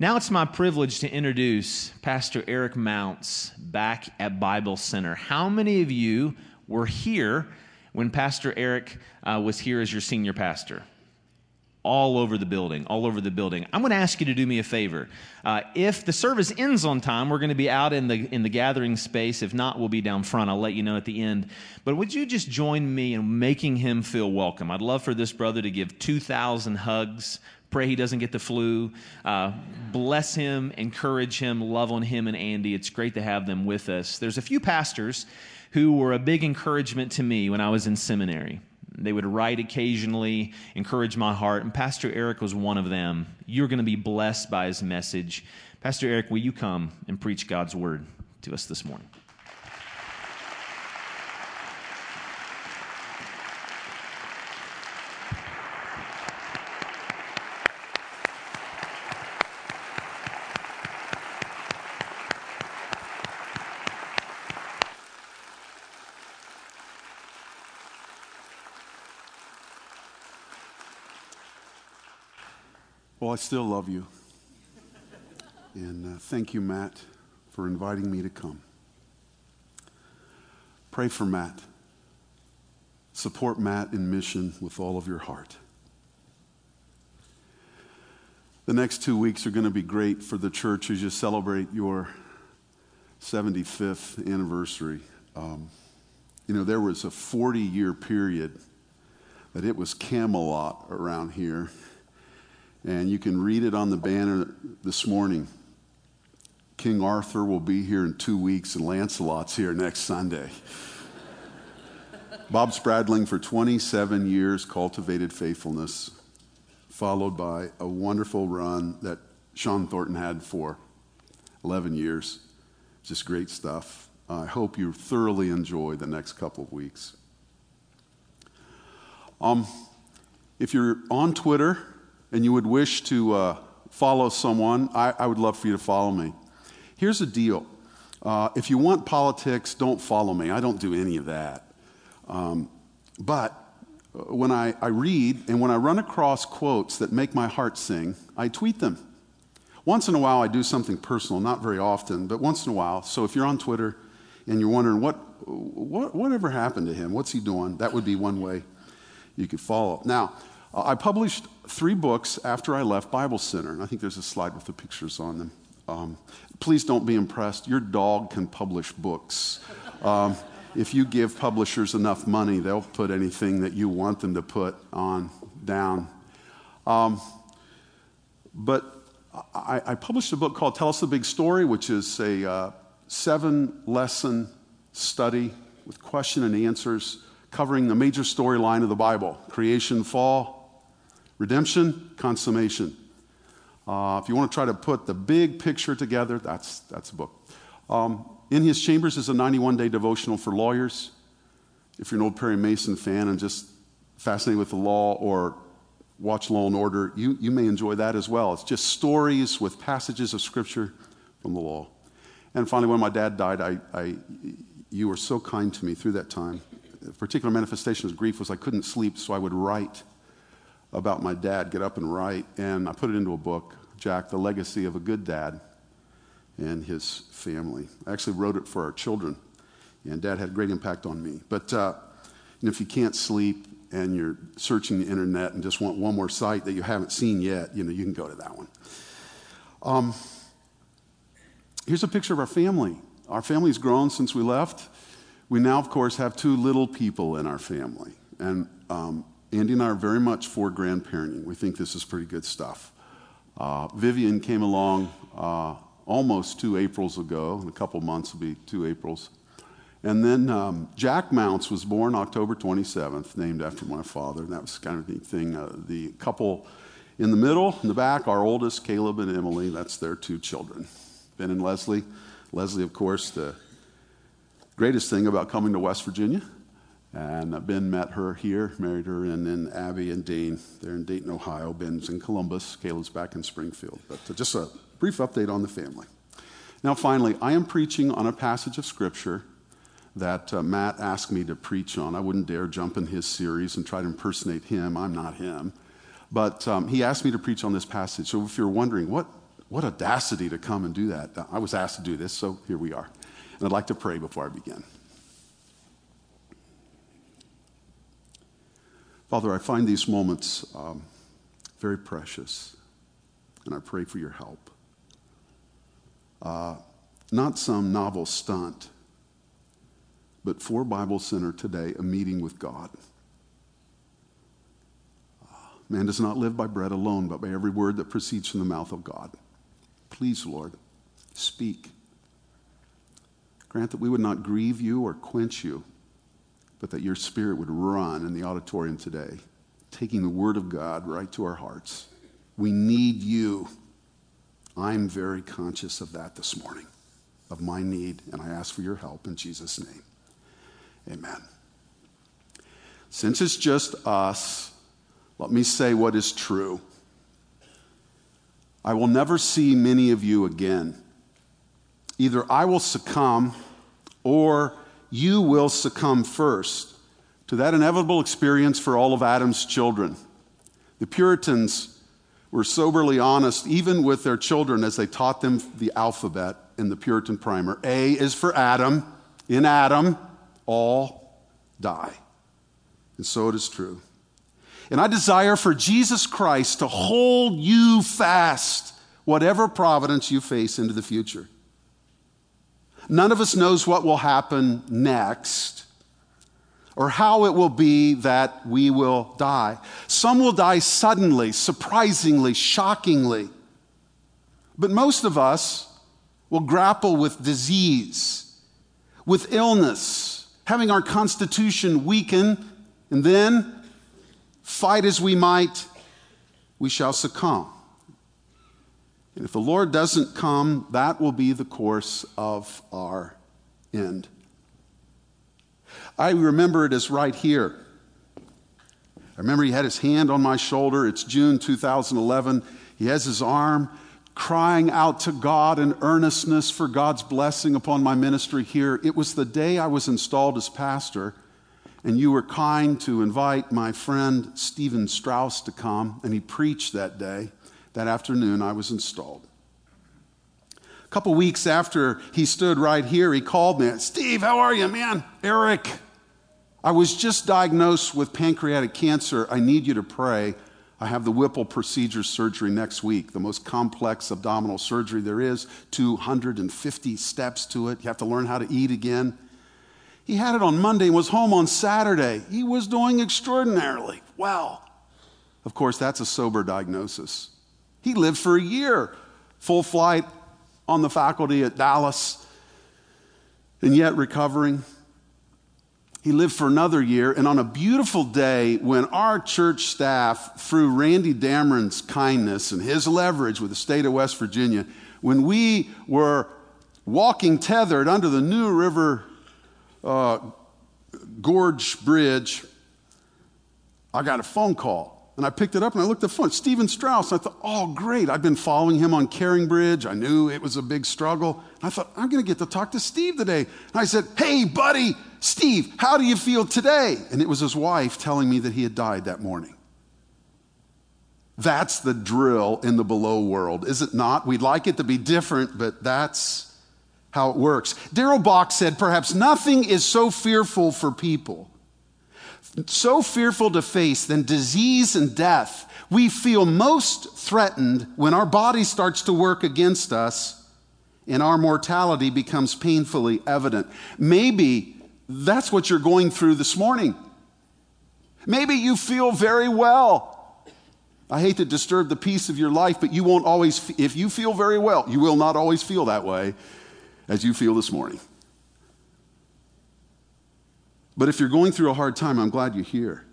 Now it's my privilege to introduce Pastor Eric Mounts back at Bible Center. How many of you were here when Pastor Eric uh, was here as your senior pastor? all over the building, all over the building. I'm going to ask you to do me a favor. Uh, if the service ends on time, we're going to be out in the in the gathering space. If not, we'll be down front. I'll let you know at the end. But would you just join me in making him feel welcome? I'd love for this brother to give 2,000 hugs. Pray he doesn't get the flu. Uh, bless him, encourage him, love on him and Andy. It's great to have them with us. There's a few pastors who were a big encouragement to me when I was in seminary. They would write occasionally, encourage my heart, and Pastor Eric was one of them. You're going to be blessed by his message. Pastor Eric, will you come and preach God's word to us this morning? Still love you. And uh, thank you, Matt, for inviting me to come. Pray for Matt. Support Matt in mission with all of your heart. The next two weeks are going to be great for the church as you celebrate your 75th anniversary. Um, you know, there was a 40 year period that it was Camelot around here and you can read it on the banner this morning. King Arthur will be here in two weeks, and Lancelot's here next Sunday. Bob Spradling, for 27 years, cultivated faithfulness, followed by a wonderful run that Sean Thornton had for 11 years. Just great stuff. I hope you thoroughly enjoy the next couple of weeks. Um, if you're on Twitter, and you would wish to uh, follow someone, I, I, would love for you to follow me. Here's the deal uh, if you want politics, don't follow me. I don't do any of that. Um, but uh, when I, I read and when I run across quotes that make my heart sing, I tweet them. Once in a while, I do something personal, not very often, but once in a while. So if you're on Twitter and you're wondering what, what whatever happened to him, what's he doing, that would be one way you could follow. Now, uh, I published three books after I left Bible Center, and I think there's a slide with the pictures on them. Um, please don't be impressed. Your dog can publish books. Um, if you give publishers enough money, they'll put anything that you want them to put on down. Um, but I, I, published a book called Tell Us the Big Story, which is a uh, seven lesson study with question and answers covering the major storyline of the Bible creation, fall, Redemption, consummation. Uh, if you want to try to put the big picture together, that's, that's a book. Um, in His Chambers is a 91 day devotional for lawyers. If you're an old Perry Mason fan and just fascinated with the law or watch Law and Order, you, you may enjoy that as well. It's just stories with passages of Scripture from the law. And finally, when my dad died, I, I, you were so kind to me through that time. A particular manifestation of grief was I couldn't sleep, so I would write about my dad, get up and write, and I put it into a book, Jack, The Legacy of a Good Dad and His Family. I actually wrote it for our children, and dad had a great impact on me. But uh, if you can't sleep and you're searching the internet and just want one more site that you haven't seen yet, you know, you can go to that one. Um, here's a picture of our family. Our family's grown since we left. We now, of course, have two little people in our family. And um, Andy and I are very much for grandparenting. We think this is pretty good stuff. Uh, Vivian came along uh, almost two Aprils ago. In a couple months will be two Aprils. And then um, Jack Mounts was born October 27th, named after my father. And that was kind of the thing. Uh, the couple in the middle, in the back, our oldest, Caleb and Emily, that's their two children. Ben and Leslie. Leslie, of course, the greatest thing about coming to West Virginia and Ben met her here, married her, and then Abby and Dean, they're in Dayton, Ohio. Ben's in Columbus. Caleb's back in Springfield. But uh, just a brief update on the family. Now, finally, I am preaching on a passage of Scripture that uh, Matt asked me to preach on. I wouldn't dare jump in his series and try to impersonate him. I'm not him. But um, he asked me to preach on this passage. So if you're wondering, what, what audacity to come and do that. I was asked to do this, so here we are. And I'd like to pray before I begin. Father, I find these moments um, very precious, and I pray for your help. Uh, not some novel stunt, but for Bible Center today, a meeting with God. Uh, man does not live by bread alone, but by every word that proceeds from the mouth of God. Please, Lord, speak. Grant that we would not grieve you or quench you, but that your spirit would run in the auditorium today, taking the word of God right to our hearts. We need you. I'm very conscious of that this morning, of my need, and I ask for your help in Jesus' name. Amen. Since it's just us, let me say what is true. I will never see many of you again. Either I will succumb or you will succumb first to that inevitable experience for all of Adam's children. The Puritans were soberly honest, even with their children, as they taught them the alphabet in the Puritan primer. A is for Adam. In Adam, all die. And so it is true. And I desire for Jesus Christ to hold you fast, whatever providence you face into the future. None of us knows what will happen next or how it will be that we will die. Some will die suddenly, surprisingly, shockingly. But most of us will grapple with disease, with illness, having our constitution weaken, and then Fight as we might, we shall succumb. And if the Lord doesn't come, that will be the course of our end. I remember it as right here. I remember he had his hand on my shoulder. It's June 2011. He has his arm crying out to God in earnestness for God's blessing upon my ministry here. It was the day I was installed as pastor and you were kind to invite my friend Stephen Strauss to come, and he preached that day. That afternoon, I was installed. A couple weeks after he stood right here, he called me. Steve, how are you, man? Eric, I was just diagnosed with pancreatic cancer. I need you to pray. I have the Whipple procedure surgery next week, the most complex abdominal surgery there is, 250 steps to it. You have to learn how to eat again. He had it on Monday and was home on Saturday. He was doing extraordinarily well. Of course, that's a sober diagnosis. He lived for a year, full flight on the faculty at Dallas, and yet recovering. He lived for another year, and on a beautiful day when our church staff, through Randy Dameron's kindness and his leverage with the state of West Virginia, when we were walking tethered under the New River uh, Gorge Bridge, I got a phone call. And I picked it up and I looked at the phone. Stephen Strauss. I thought, oh, great. I've been following him on CaringBridge. I knew it was a big struggle. And I thought, I'm going to get to talk to Steve today. And I said, hey, buddy, Steve, how do you feel today? And it was his wife telling me that he had died that morning. That's the drill in the below world, is it not? We'd like it to be different, but that's how it works. Darrell Bock said, Perhaps nothing is so fearful for people, so fearful to face than disease and death. We feel most threatened when our body starts to work against us and our mortality becomes painfully evident. Maybe that's what you're going through this morning. Maybe you feel very well. I hate to disturb the peace of your life, but you won't always, if you feel very well, you will not always feel that way as you feel this morning. But if you're going through a hard time, I'm glad you're here.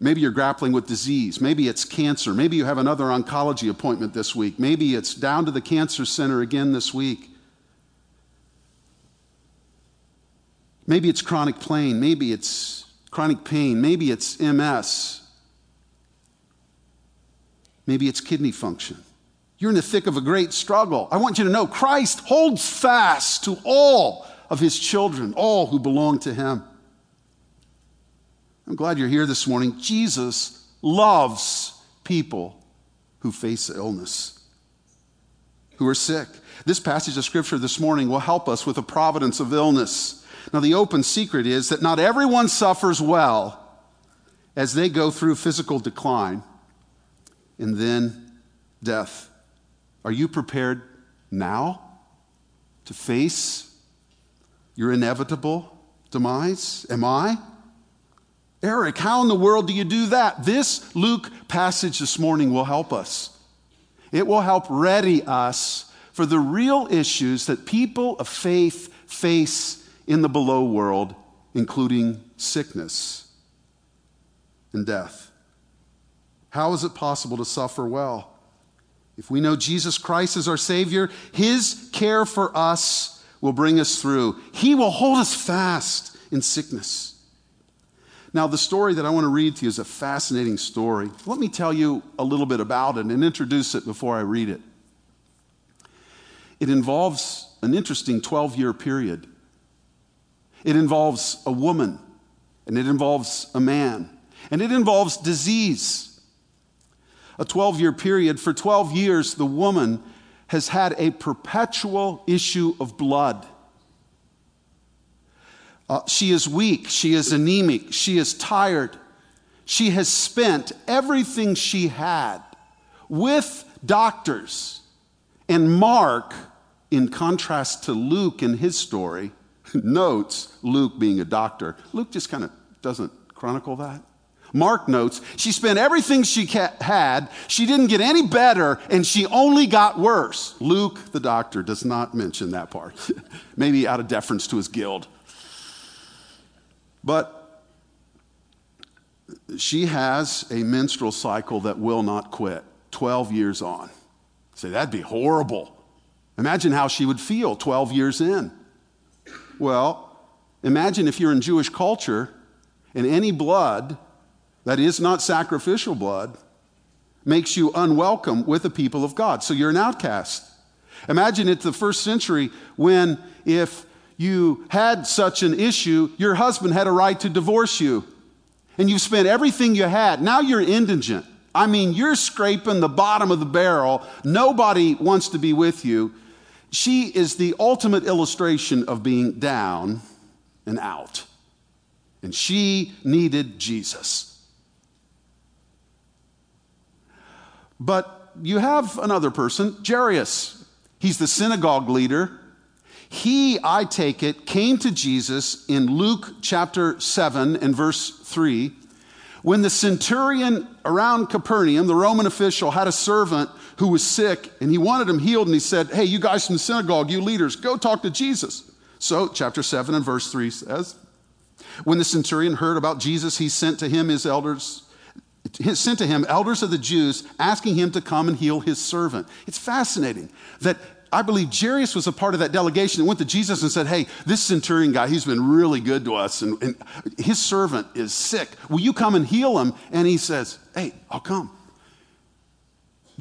Maybe you're grappling with disease. Maybe it's cancer. Maybe you have another oncology appointment this week. Maybe it's down to the cancer center again this week. Maybe it's chronic pain. Maybe it's chronic pain. Maybe it's MS. Maybe it's kidney function. You're in the thick of a great struggle. I want you to know Christ holds fast to all of his children, all who belong to him. I'm glad you're here this morning. Jesus loves people who face illness. who are sick. This passage of scripture this morning will help us with the providence of illness. Now, the open secret is that not everyone suffers well as they go through physical decline and then death. Are you prepared now to face your inevitable demise? Am I? Eric, how in the world do you do that? This Luke passage this morning will help us. It will help ready us for the real issues that people of faith face in the below world, including sickness and death. How is it possible to suffer well? If we know Jesus Christ is our Savior, His care for us will bring us through. He will hold us fast in sickness. Now, the story that I want to read to you is a fascinating story. Let me tell you a little bit about it and introduce it before I read it. It involves an interesting 12 year period. It involves a woman, and it involves a man, and it involves disease a 12 year period, for 12 years, the woman has had a perpetual issue of blood. Uh, she is weak, she is anemic, she is tired. She has spent everything she had with doctors. And Mark, in contrast to Luke in his story, notes Luke being a doctor. Luke just kind of doesn't chronicle that. Mark notes, she spent everything she had, she didn't get any better, and she only got worse. Luke, the doctor, does not mention that part, maybe out of deference to his guild. But she has a menstrual cycle that will not quit 12 years on. Say, that'd be horrible. Imagine how she would feel 12 years in. Well, imagine if you're in Jewish culture and any blood that is not sacrificial blood, makes you unwelcome with the people of God. So you're an outcast. Imagine it's the first century when if you had such an issue, your husband had a right to divorce you. And you've spent everything you had. Now you're indigent. I mean, you're scraping the bottom of the barrel. Nobody wants to be with you. She is the ultimate illustration of being down and out. And she needed Jesus. But you have another person, Jairus. He's the synagogue leader. He, I take it, came to Jesus in Luke chapter 7 and verse 3 when the centurion around Capernaum, the Roman official, had a servant who was sick and he wanted him healed, and he said, Hey, you guys from the synagogue, you leaders, go talk to Jesus. So, chapter 7 and verse 3 says, When the centurion heard about Jesus, he sent to him his elders sent to him elders of the Jews asking him to come and heal his servant. It's fascinating that I believe Jairus was a part of that delegation that went to Jesus and said, Hey, this centurion guy, he's been really good to us, and, and his servant is sick. Will you come and heal him? And he says, Hey, I'll come.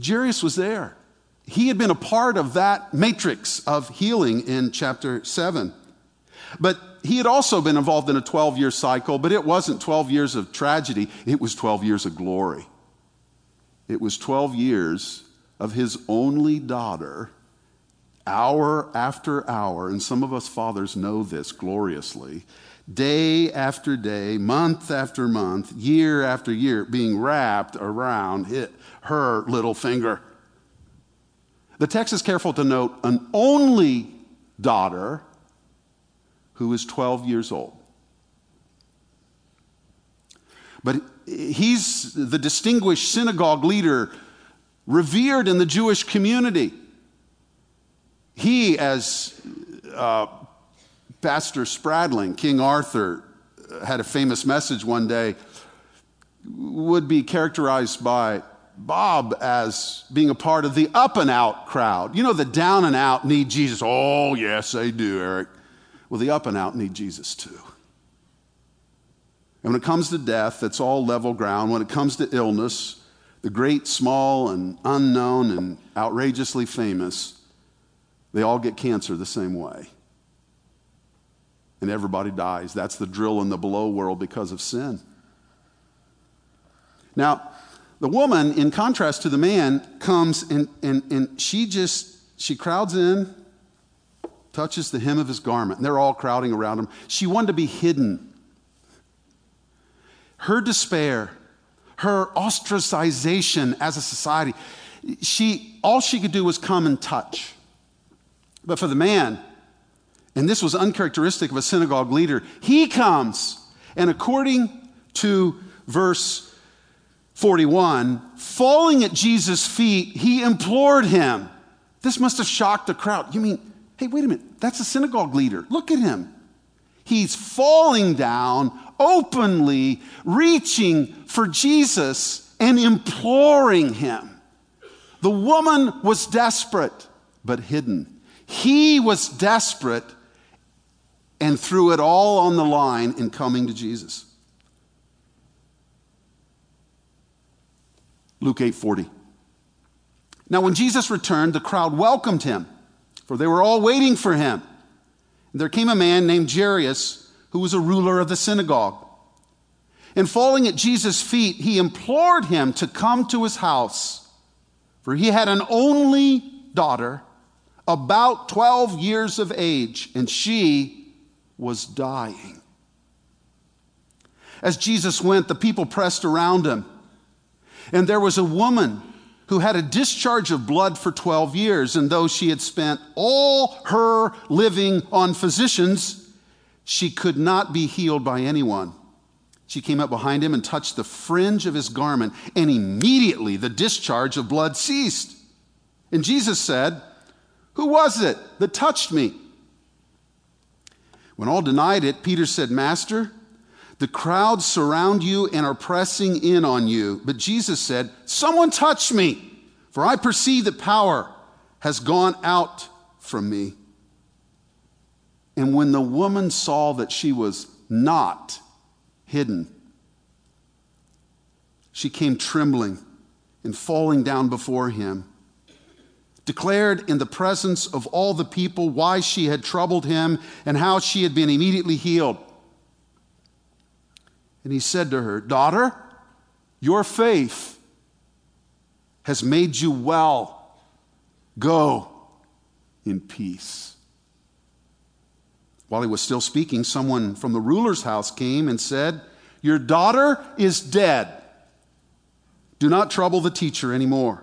Jairus was there. He had been a part of that matrix of healing in chapter 7. But he had also been involved in a 12 year cycle, but it wasn't 12 years of tragedy, it was 12 years of glory. It was 12 years of his only daughter, hour after hour, and some of us fathers know this gloriously, day after day, month after month, year after year, being wrapped around her little finger. The text is careful to note an only daughter who is 12 years old. But he's the distinguished synagogue leader, revered in the Jewish community. He, as uh, Pastor Spradling, King Arthur, had a famous message one day, would be characterized by Bob as being a part of the up and out crowd. You know, the down and out need Jesus. Oh, yes, they do, Eric. Well, the up and out need Jesus too. And when it comes to death, it's all level ground. When it comes to illness, the great, small, and unknown and outrageously famous, they all get cancer the same way. And everybody dies. That's the drill in the below world because of sin. Now, the woman, in contrast to the man, comes and, and, and she just she crowds in, touches the hem of his garment, and they're all crowding around him. She wanted to be hidden. Her despair, her ostracization as a society, she, all she could do was come and touch. But for the man, and this was uncharacteristic of a synagogue leader, he comes, and according to verse 41, falling at Jesus' feet, he implored him. This must have shocked the crowd. You mean, hey, wait a minute, that's a synagogue leader. Look at him. He's falling down, openly reaching for Jesus and imploring him. The woman was desperate, but hidden. He was desperate and threw it all on the line in coming to Jesus. Luke 8:40. Now when Jesus returned, the crowd welcomed him, for they were all waiting for him. And there came a man named Jairus, who was a ruler of the synagogue. And falling at Jesus' feet, he implored him to come to his house, for he had an only daughter, about 12 years of age, and she was dying. As Jesus went, the people pressed around him. And there was a woman who had a discharge of blood for 12 years, and though she had spent all her living on physicians, she could not be healed by anyone. She came up behind him and touched the fringe of his garment, and immediately the discharge of blood ceased. And Jesus said, Who was it that touched me? When all denied it, Peter said, Master, the crowds surround you and are pressing in on you. But Jesus said, Someone touched me, for I perceive that power has gone out from me. And when the woman saw that she was not hidden, she came trembling and falling down before him, declared in the presence of all the people why she had troubled him and how she had been immediately healed. And he said to her, Daughter, your faith has made you well. Go in peace. While he was still speaking, someone from the ruler's house came and said, Your daughter is dead. Do not trouble the teacher anymore.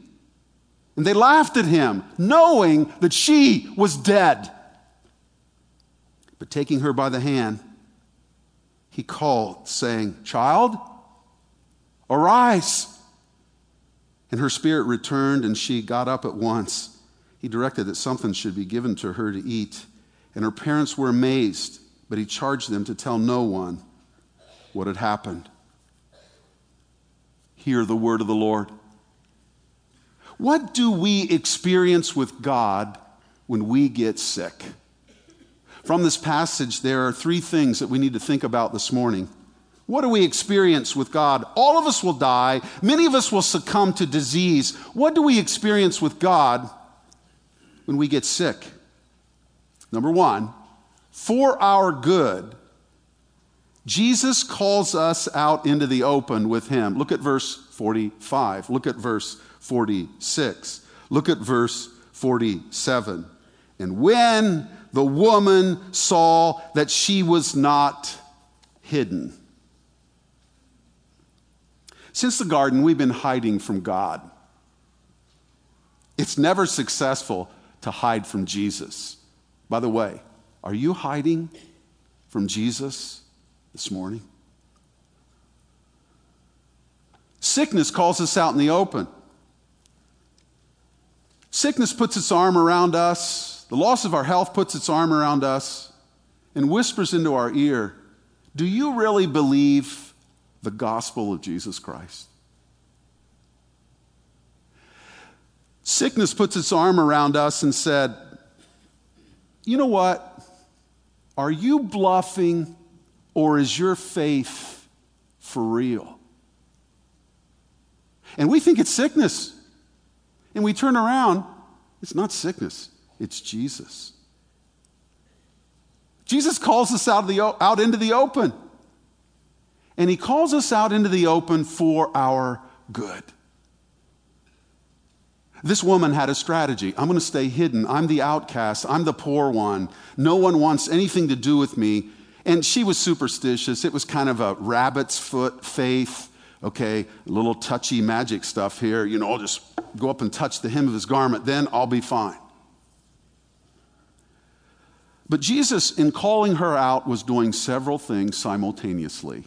And they laughed at him, knowing that she was dead. But taking her by the hand, he called, saying, Child, arise. And her spirit returned, and she got up at once. He directed that something should be given to her to eat. And her parents were amazed, but he charged them to tell no one what had happened. Hear the word of the Lord. What do we experience with God when we get sick? From this passage, there are three things that we need to think about this morning. What do we experience with God? All of us will die. Many of us will succumb to disease. What do we experience with God when we get sick? Number one, for our good, Jesus calls us out into the open with Him. Look at verse 45. Look at verse 46. Look at verse 47. And when the woman saw that she was not hidden. Since the garden, we've been hiding from God. It's never successful to hide from Jesus. By the way, are you hiding from Jesus this morning? Sickness calls us out in the open. Sickness puts its arm around us the loss of our health puts its arm around us and whispers into our ear Do you really believe the gospel of Jesus Christ? Sickness puts its arm around us and said, You know what? Are you bluffing or is your faith for real? And we think it's sickness. And we turn around, it's not sickness, it's Jesus. Jesus calls us out, the, out into the open. And he calls us out into the open for our good. This woman had a strategy. I'm going to stay hidden. I'm the outcast. I'm the poor one. No one wants anything to do with me. And she was superstitious. It was kind of a rabbit's foot faith. Okay, a little touchy magic stuff here. You know, I'll just go up and touch the hem of his garment, then I'll be fine. But Jesus, in calling her out, was doing several things simultaneously,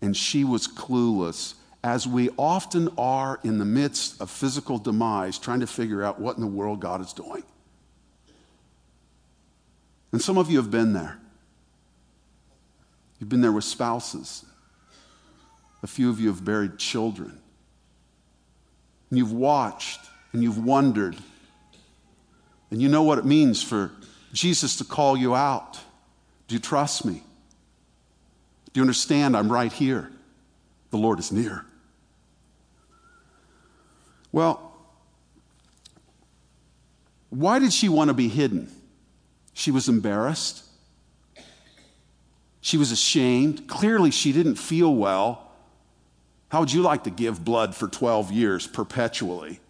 and she was clueless, as we often are in the midst of physical demise, trying to figure out what in the world God is doing. And some of you have been there. You've been there with spouses. A few of you have buried children. And you've watched and you've wondered. And you know what it means for Jesus to call you out. Do you trust me? Do you understand I'm right here? The Lord is near. Well, why did she want to be hidden? She was embarrassed. She was ashamed. Clearly, she didn't feel well. How would you like to give blood for 12 years perpetually?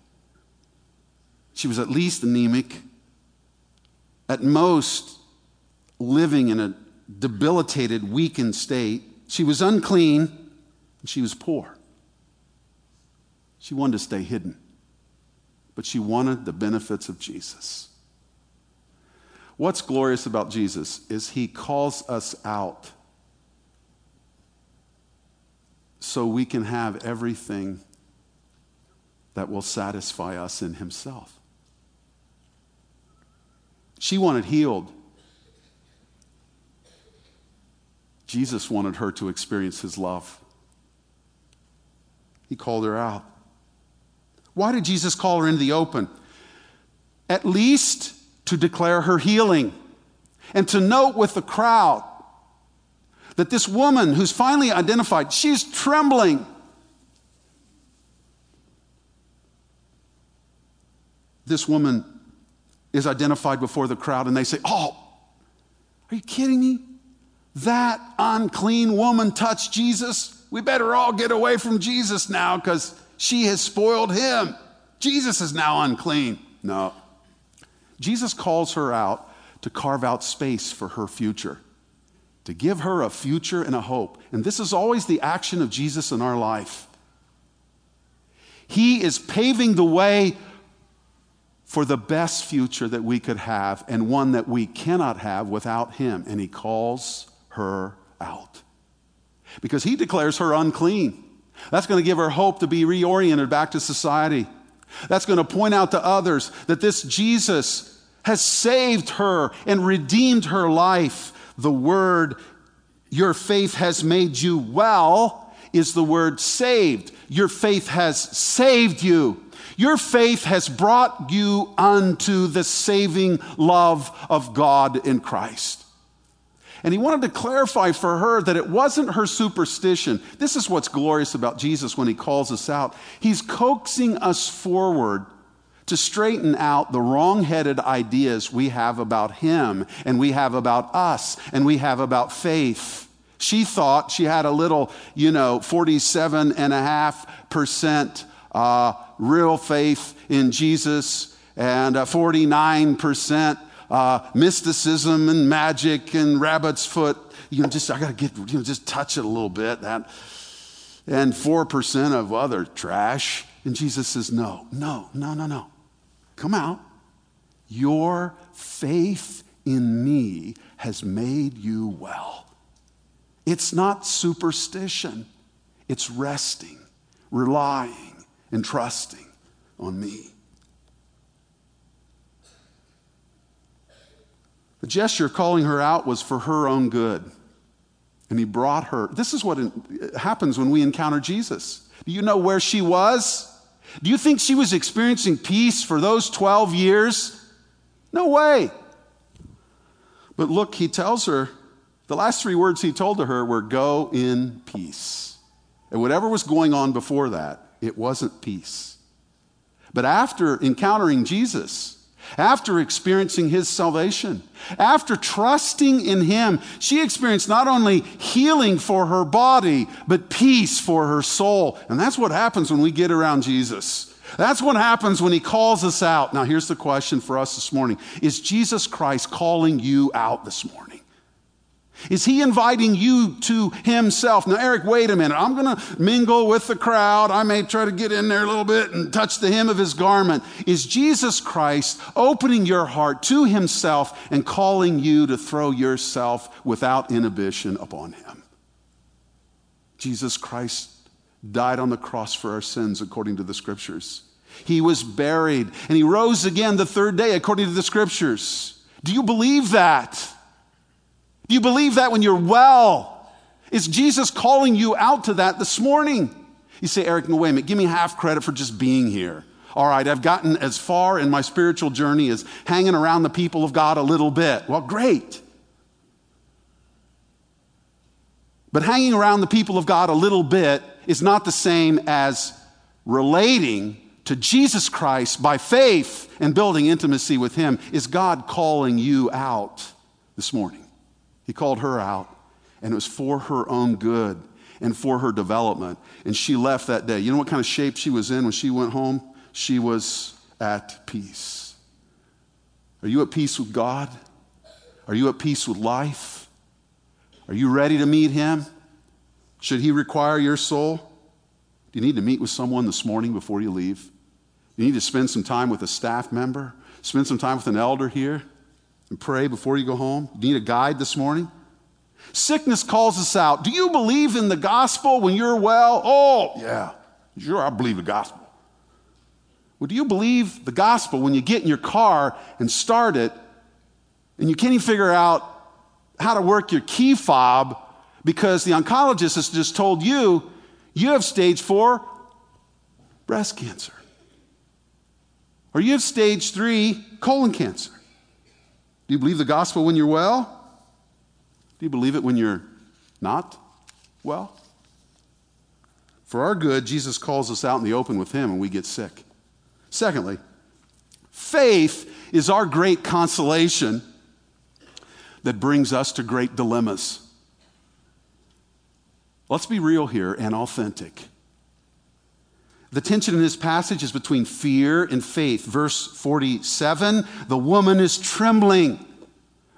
She was at least anemic, at most living in a debilitated, weakened state. She was unclean, and she was poor. She wanted to stay hidden, but she wanted the benefits of Jesus. What's glorious about Jesus is he calls us out so we can have everything that will satisfy us in himself. She wanted healed. Jesus wanted her to experience his love. He called her out. Why did Jesus call her into the open? At least to declare her healing and to note with the crowd that this woman who's finally identified, she's trembling. This woman is identified before the crowd, and they say, Oh, are you kidding me? That unclean woman touched Jesus. We better all get away from Jesus now because she has spoiled him. Jesus is now unclean. No. Jesus calls her out to carve out space for her future, to give her a future and a hope. And this is always the action of Jesus in our life. He is paving the way for the best future that we could have and one that we cannot have without Him. And He calls her out because He declares her unclean. That's going to give her hope to be reoriented back to society. That's going to point out to others that this Jesus has saved her and redeemed her life. The word, your faith has made you well, is the word saved. Your faith has saved you. Your faith has brought you unto the saving love of God in Christ. And he wanted to clarify for her that it wasn't her superstition. This is what's glorious about Jesus when he calls us out. He's coaxing us forward to straighten out the wrong headed ideas we have about him and we have about us and we have about faith. She thought she had a little, you know, 47.5% uh, real faith in Jesus and uh, 49% uh, mysticism and magic and rabbit's foot. You know, just I got to get you know just touch it a little bit. That and four percent of other trash. And Jesus says, no, no, no, no, no. Come out. Your faith in me has made you well. It's not superstition. It's resting, relying, and trusting on me. The gesture of calling her out was for her own good. And he brought her. This is what happens when we encounter Jesus. Do you know where she was? Do you think she was experiencing peace for those 12 years? No way. But look, he tells her, the last three words he told to her were, Go in peace. And whatever was going on before that, it wasn't peace. But after encountering Jesus, after experiencing his salvation, after trusting in him, she experienced not only healing for her body, but peace for her soul. And that's what happens when we get around Jesus. That's what happens when he calls us out. Now, here's the question for us this morning Is Jesus Christ calling you out this morning? Is he inviting you to himself? Now, Eric, wait a minute. I'm going to mingle with the crowd. I may try to get in there a little bit and touch the hem of his garment. Is Jesus Christ opening your heart to himself and calling you to throw yourself without inhibition upon him? Jesus Christ died on the cross for our sins according to the scriptures. He was buried and he rose again the third day according to the scriptures. Do you believe that? Do you believe that when you're well? Is Jesus calling you out to that this morning? You say, Eric, no, wait a minute, give me half credit for just being here. All right, I've gotten as far in my spiritual journey as hanging around the people of God a little bit. Well, great. But hanging around the people of God a little bit is not the same as relating to Jesus Christ by faith and building intimacy with Him. Is God calling you out this morning? He called her out, and it was for her own good and for her development. And she left that day. You know what kind of shape she was in when she went home? She was at peace. Are you at peace with God? Are you at peace with life? Are you ready to meet Him? Should He require your soul? Do you need to meet with someone this morning before you leave? Do you need to spend some time with a staff member? Spend some time with an elder here? And pray before you go home? Need a guide this morning? Sickness calls us out. Do you believe in the gospel when you're well? Oh, yeah, sure, I believe the gospel. Well, do you believe the gospel when you get in your car and start it and you can't even figure out how to work your key fob because the oncologist has just told you you have stage four breast cancer? Or you have stage three colon cancer? Do you believe the gospel when you're well? Do you believe it when you're not well? For our good, Jesus calls us out in the open with Him and we get sick. Secondly, faith is our great consolation that brings us to great dilemmas. Let's be real here and authentic. The tension in this passage is between fear and faith. Verse 47, the woman is trembling.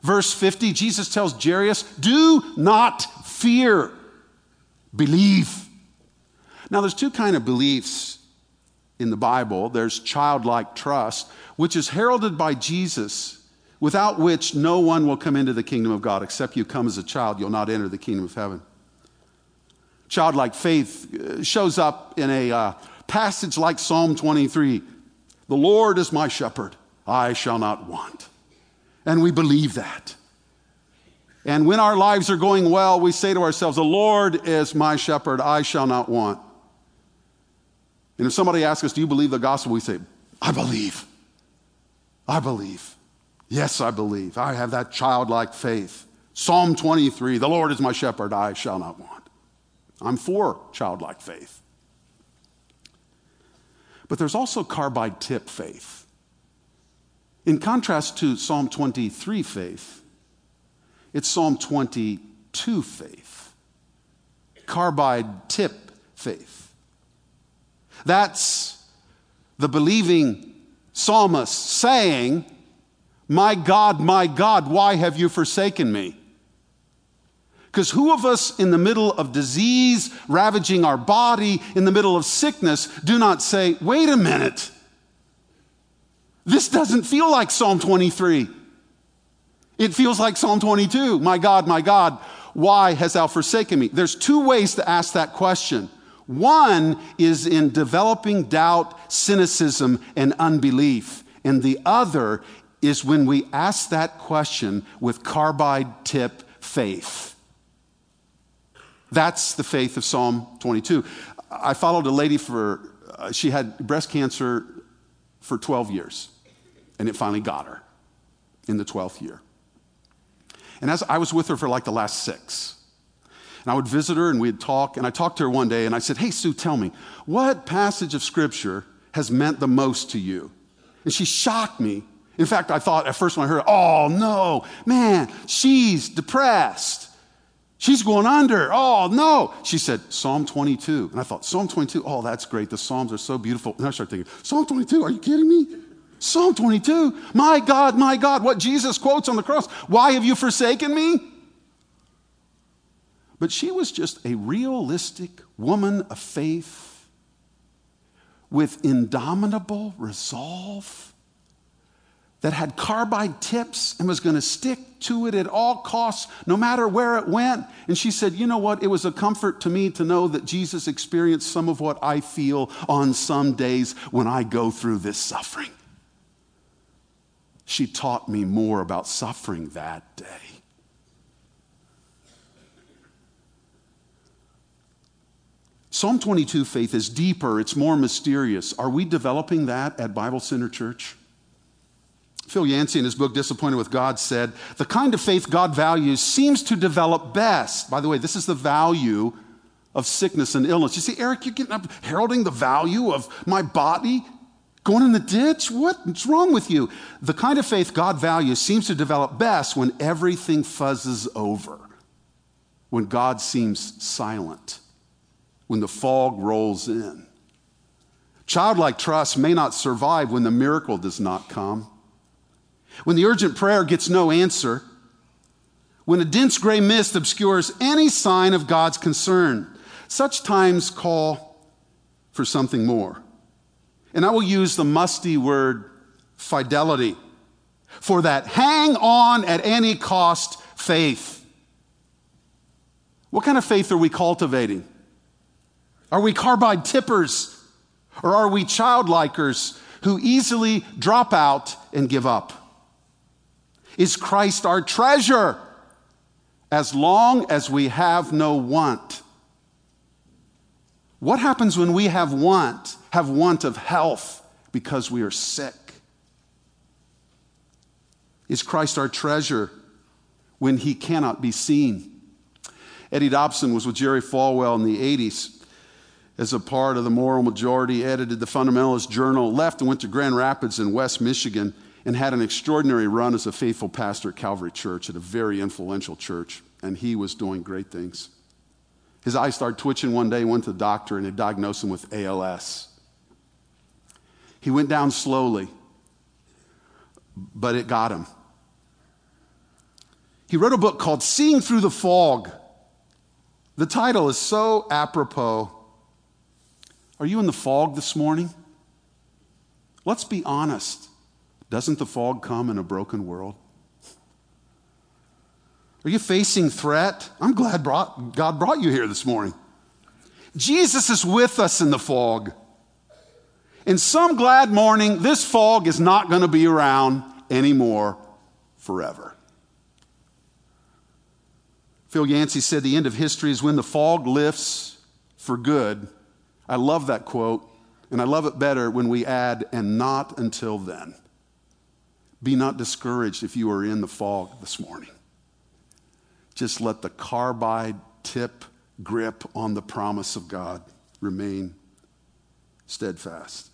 Verse 50, Jesus tells Jairus, Do not fear, believe. Now, there's two kind of beliefs in the Bible. There's childlike trust, which is heralded by Jesus, without which no one will come into the kingdom of God. Except you come as a child, you'll not enter the kingdom of heaven. Childlike faith uh, shows up in a uh, passage like Psalm 23 The Lord is my shepherd, I shall not want. And we believe that. And when our lives are going well, we say to ourselves, The Lord is my shepherd, I shall not want. And if somebody asks us, Do you believe the gospel? We say, I believe. I believe. Yes, I believe. I have that childlike faith. Psalm 23 The Lord is my shepherd, I shall not want. I'm for childlike faith. But there's also carbide tip faith. In contrast to Psalm 23 faith, it's Psalm 22 faith, carbide tip faith. That's the believing psalmist saying, My God, my God, why have you forsaken me? Because who of us in the middle of disease ravaging our body, in the middle of sickness, do not say, wait a minute, this doesn't feel like Psalm 23. It feels like Psalm 22. My God, my God, why hast thou forsaken me? There's two ways to ask that question. One is in developing doubt, cynicism, and unbelief. And the other is when we ask that question with carbide tip faith. That's the faith of Psalm 22. I followed a lady for uh, she had breast cancer for 12 years, and it finally got her in the 12th year. And as I was with her for like the last six, and I would visit her and we'd talk, and I talked to her one day and I said, Hey, Sue, tell me, what passage of scripture has meant the most to you? And she shocked me. In fact, I thought at first when I heard, Oh, no, man, she's depressed. She's going under. Oh, no. She said, Psalm 22. And I thought, Psalm 22, oh, that's great. The Psalms are so beautiful. And I started thinking, Psalm 22, are you kidding me? Psalm 22, my God, my God, what Jesus quotes on the cross. Why have you forsaken me? But she was just a realistic woman of faith with indomitable resolve that had carbide tips and was going to stick to it at all costs, no matter where it went. And she said, You know what? It was a comfort to me to know that Jesus experienced some of what I feel on some days when I go through this suffering. She taught me more about suffering that day. Psalm 22 faith is deeper, it's more mysterious. Are we developing that at Bible Center Church? Phil Yancey, in his book Disappointed with God, said, The kind of faith God values seems to develop best. By the way, this is the value of sickness and illness. You see, Eric, you're getting up heralding the value of my body going in the ditch? What's wrong with you? The kind of faith God values seems to develop best when everything fuzzes over, when God seems silent, when the fog rolls in. Childlike trust may not survive when the miracle does not come. When the urgent prayer gets no answer, when a dense gray mist obscures any sign of God's concern, such times call for something more. And I will use the musty word fidelity for that hang on at any cost faith. What kind of faith are we cultivating? Are we carbide tippers or are we childlikers who easily drop out and give up? Is Christ our treasure as long as we have no want? What happens when we have want, have want of health because we are sick? Is Christ our treasure when he cannot be seen? Eddie Dobson was with Jerry Falwell in the 80s as a part of the moral majority, edited the Fundamentalist Journal, left and went to Grand Rapids in West Michigan and had an extraordinary run as a faithful pastor at Calvary Church, at a very influential church, and he was doing great things. His eyes started twitching one day, went to the doctor, and they diagnosed him with ALS. He went down slowly, but it got him. He wrote a book called Seeing Through the Fog. The title is so apropos. Are you in the fog this morning? Let's be honest. Doesn't the fog come in a broken world? Are you facing threat? I'm glad brought, God brought you here this morning. Jesus is with us in the fog. In some glad morning, this fog is not going to be around anymore forever. Phil Yancey said the end of history is when the fog lifts for good. I love that quote, and I love it better when we add, and not until then. Be not discouraged if you are in the fog this morning. Just let the carbide tip grip on the promise of God remain steadfast.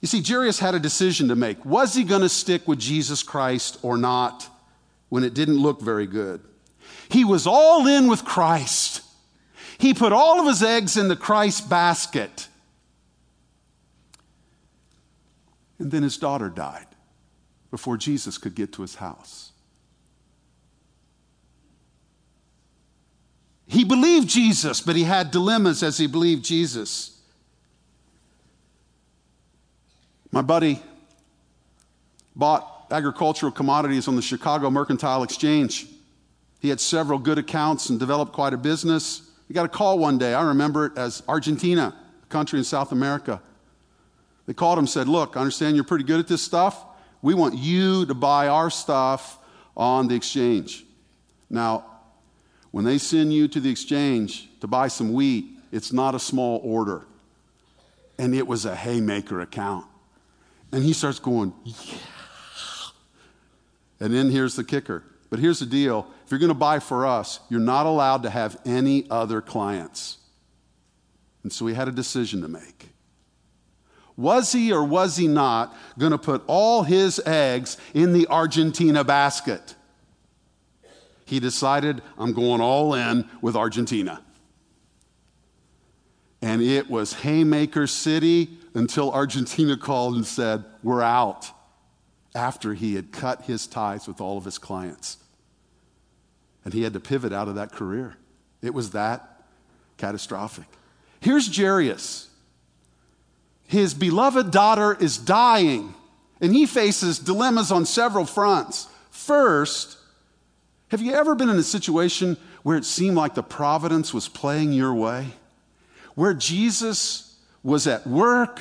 You see, Jairus had a decision to make. Was he going to stick with Jesus Christ or not when it didn't look very good? He was all in with Christ. He put all of his eggs in the Christ basket. And then his daughter died before Jesus could get to his house. He believed Jesus, but he had dilemmas as he believed Jesus. My buddy bought agricultural commodities on the Chicago Mercantile Exchange. He had several good accounts and developed quite a business. He got a call one day. I remember it as Argentina, a country in South America. They called him said, Look, I understand you're pretty good at this stuff. We want you to buy our stuff on the exchange. Now, when they send you to the exchange to buy some wheat, It's not a small order. And it was a haymaker account. And he starts going, yeah. And then here's the kicker. But here's the deal if you're going to buy for us, you're not allowed to have any other clients. And so he had a decision to make. Was he or was he not going to put all his eggs in the Argentina basket? He decided, I'm going all in with Argentina. And it was Haymaker City until Argentina called and said, We're out, after he had cut his ties with all of his clients. And he had to pivot out of that career. It was that catastrophic. Here's Jairus. His beloved daughter is dying, and he faces dilemmas on several fronts. First, have you ever been in a situation where it seemed like the providence was playing your way? Where Jesus was at work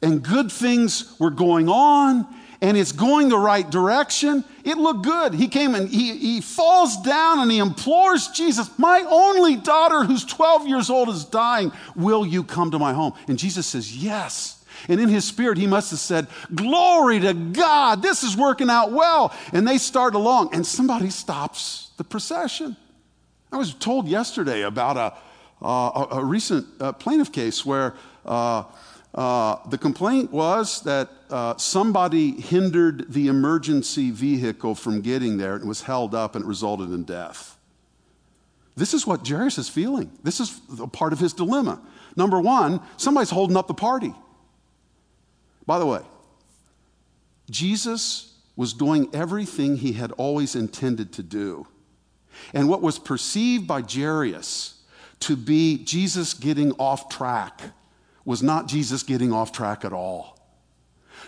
and good things were going on and it's going the right direction. It looked good. He came and he, he falls down and he implores Jesus, My only daughter who's 12 years old is dying. Will you come to my home? And Jesus says, Yes. And in his spirit, he must have said, Glory to God, this is working out well. And they start along, and somebody stops the procession. I was told yesterday about a, uh, a, recent uh, plaintiff case where uh, uh, the complaint was that uh, somebody hindered the emergency vehicle from getting there and was held up and it resulted in death. This is what Jairus is feeling. This is a part of his dilemma. Number one, somebody's holding up the party. By the way, Jesus was doing everything he had always intended to do. And what was perceived by Jairus to be Jesus getting off track was not Jesus getting off track at all.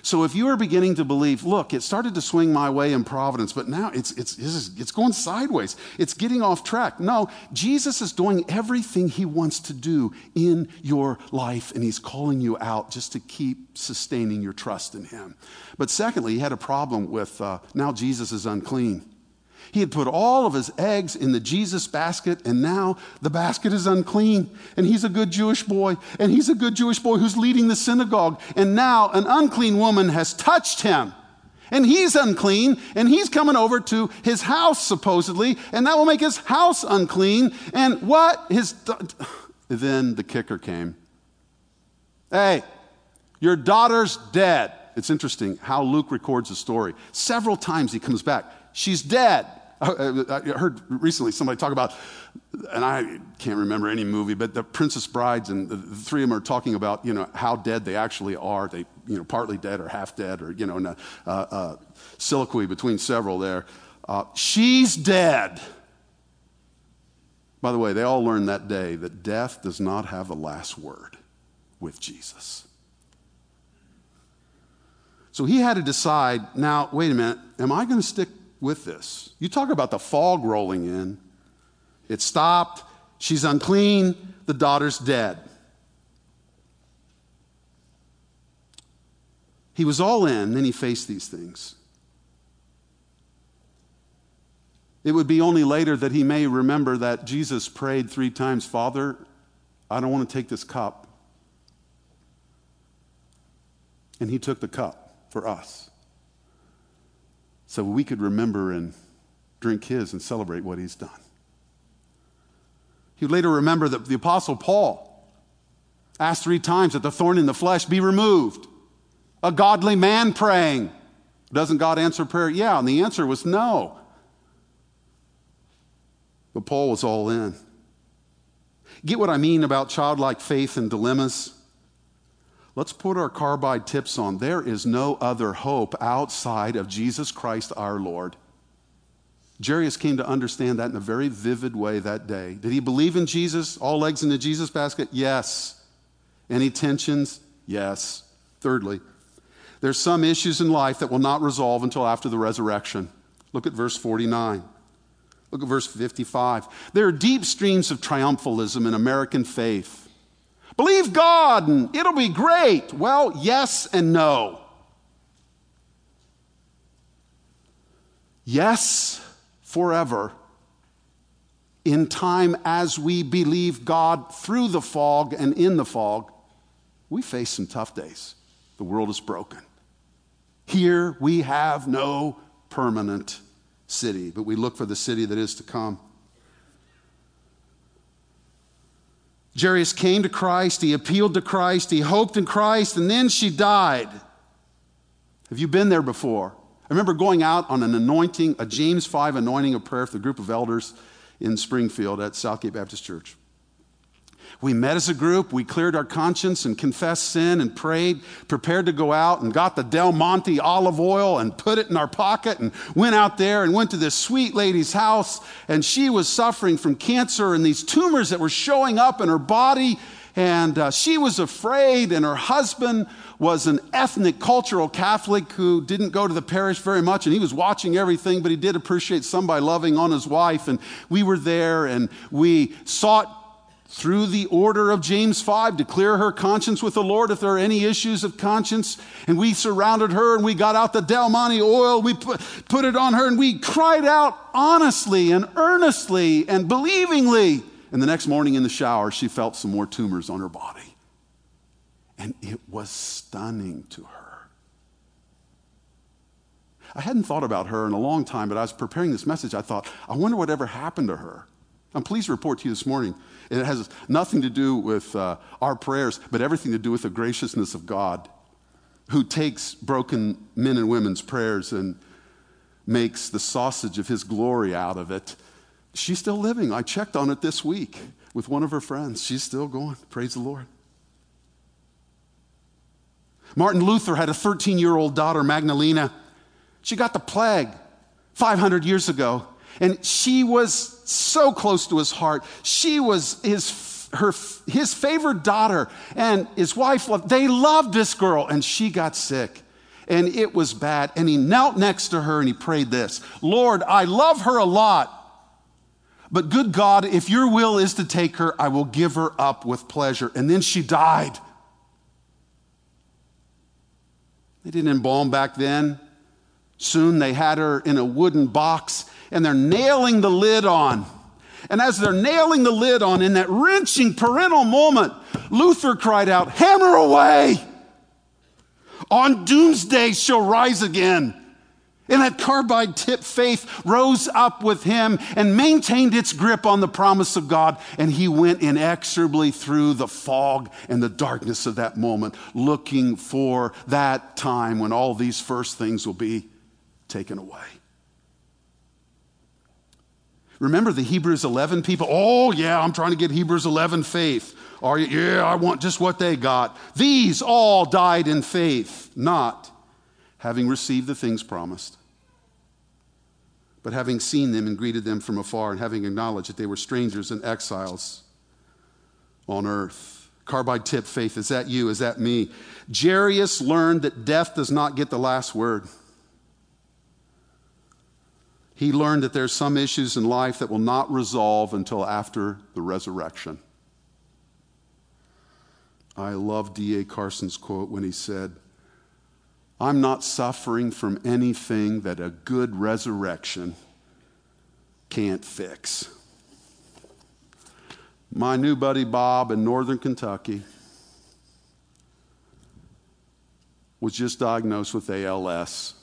So if you are beginning to believe, look, it started to swing my way in Providence, but now it's, it's, it's going sideways. It's getting off track. No, Jesus is doing everything he wants to do in your life, and he's calling you out just to keep sustaining your trust in him. But secondly, he had a problem with uh, now Jesus is unclean. He had put all of his eggs in the Jesus basket, and now the basket is unclean. And he's a good Jewish boy, and he's a good Jewish boy who's leading the synagogue. And now an unclean woman has touched him. And he's unclean, and he's coming over to his house, supposedly, and that will make his house unclean. And what? His. Then the kicker came. Hey, your daughter's dead. It's interesting how Luke records the story. Several times he comes back. She's dead. I heard recently somebody talk about, and I can't remember any movie, but the Princess Brides and the, three of them are talking about, you know, how dead they actually are. They, you know, partly dead or half dead, or you know, in a uh, uh, soliloquy between several there. Uh, she's dead. By the way, they all learned that day that death does not have the last word with Jesus. So he had to decide now, wait a minute, am I going to stick with this. You talk about the fog rolling in. It stopped. She's unclean. The daughter's dead. He was all in, then he faced these things. It would be only later that he may remember that Jesus prayed three times Father, I don't want to take this cup. And he took the cup for us so we could remember and drink his and celebrate what he's done. He would later remember that the Apostle Paul asked three times that the thorn in the flesh be removed. A godly man praying. Doesn't God answer prayer? Yeah, and the answer was no. But Paul was all in. Get what I mean about childlike faith and dilemmas? Let's put our carbide tips on. There is no other hope outside of Jesus Christ our Lord. Jairus came to understand that in a very vivid way that day. Did he believe in Jesus? All eggs in the Jesus basket? Yes. Any tensions? Yes. Thirdly, there's some issues in life that will not resolve until after the resurrection. Look at verse 49. Look at verse 55. There are deep streams of triumphalism in American faith. Believe God and it'll be great. Well, yes and no. Yes, forever. in time as we believe God through the fog and in the fog, we face some tough days. The world is broken. Here we have no permanent city, but we look for the city that is to come. Jairus came to Christ, he appealed to Christ, he hoped in Christ, and then she died. Have you been there before? I remember going out on an anointing, a James 5 anointing of prayer for the group of elders in Springfield at Southgate Baptist Church. We met as a group, we cleared our conscience and confessed sin and prayed, prepared to go out and got the Del Monte olive oil and put it in our pocket and went out there and went to this sweet lady's house. And she was suffering from cancer and these tumors that were showing up in her body. And uh, she was afraid, and her husband was an ethnic, cultural Catholic who didn't go to the parish very much, and he was watching everything, but he did appreciate somebody loving on his wife. And we were there, and we sought through the order of James 5 to clear her conscience with the Lord if there are any issues of conscience. And we surrounded her and we got out the Del Monte oil, we put, put it on her, and we cried out honestly and earnestly and believingly. And the next morning in the shower, she felt some more tumors on her body. And it was stunning to her. I hadn't thought about her in a long time, but I was preparing this message. I thought, I wonder whatever happened to her. I'm pleased to report to you this morning. It has nothing to do with uh, our prayers, but everything to do with the graciousness of God, who takes broken men and women's prayers and makes the sausage of his glory out of it She's still living. I checked on it this week with one of her friends. She's still going. Praise the Lord. Martin Luther had a 13 year old daughter, Magdalena. She got the plague 500 years ago, and she was so close to his heart. She was his, her, his favorite daughter, and his wife loved, they loved this girl, and she got sick. And it was bad. And he knelt next to her and he prayed this Lord, I love her a lot. But good God, if your will is to take her, I will give her up with pleasure. And then she died. They didn't embalm back then. Soon they had her in a wooden box and they're nailing the lid on. And as they're nailing the lid on, in that wrenching parental moment, Luther cried out, Hammer away! On doomsday she'll rise again. And that carbide tip faith rose up with him and maintained its grip on the promise of God. And he went inexorably through the fog and the darkness of that moment, looking for that time when all these first things will be taken away. Remember the Hebrews 11 people? Oh, yeah, I'm trying to get Hebrews 11 faith. Are you? Yeah, I want just what they got. These all died in faith, not having received the things promised, but having seen them and greeted them from afar, and having acknowledged that they were strangers and exiles on earth. Carbide tip faith, is that you? Is that me? Jairus learned that death does not get the last word. He learned that there's some issues in life that will not resolve until after the resurrection. I love D.A. Carson's quote when he said, I'm not suffering from anything that a good resurrection can't fix. My new buddy Bob in northern Kentucky was just diagnosed with ALS.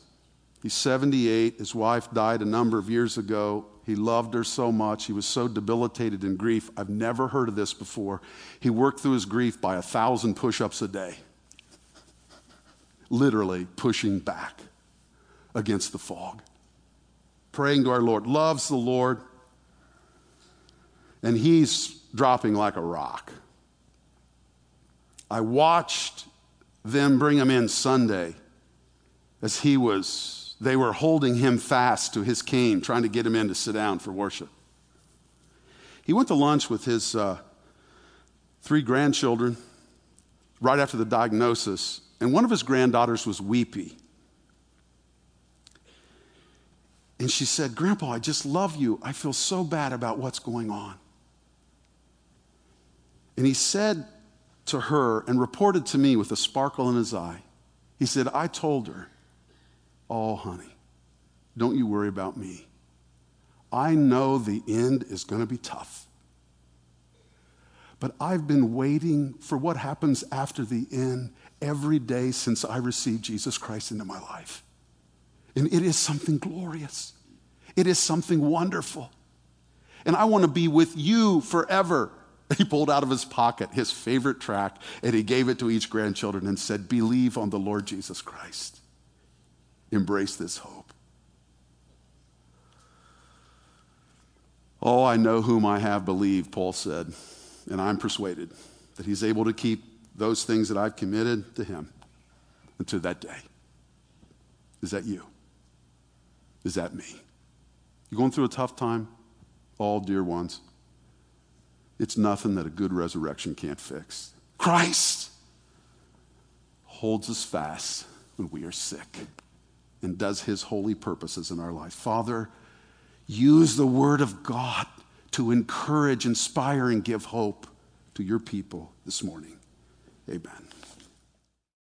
He's 78. His wife died a number of years ago. He loved her so much. He was so debilitated in grief. I've never heard of this before. He worked through his grief by a thousand push ups a day literally pushing back against the fog. Praying to our Lord, loves the Lord, and he's dropping like a rock. I watched them bring him in Sunday as he was, they were holding him fast to his cane, trying to get him in to sit down for worship. He went to lunch with his uh, three grandchildren right after the diagnosis and one of his granddaughters was weepy. And she said, Grandpa, I just love you. I feel so bad about what's going on. And he said to her and reported to me with a sparkle in his eye, he said, I told her, Oh, honey, don't you worry about me. I know the end is going to be tough. But I've been waiting for what happens after the end every day since I received Jesus Christ into my life. And it is something glorious, it is something wonderful. And I want to be with you forever. He pulled out of his pocket his favorite track and he gave it to each grandchildren and said, Believe on the Lord Jesus Christ. Embrace this hope. Oh, I know whom I have believed, Paul said, and I'm persuaded that he's able to keep those things that I've committed to him until that day. Is that you? Is that me? You going through a tough time? All dear ones. It's nothing that a good resurrection can't fix. Christ holds us fast when we are sick and does his holy purposes in our life. Father, use the word of God to encourage, inspire, and give hope to your people this morning. Amen.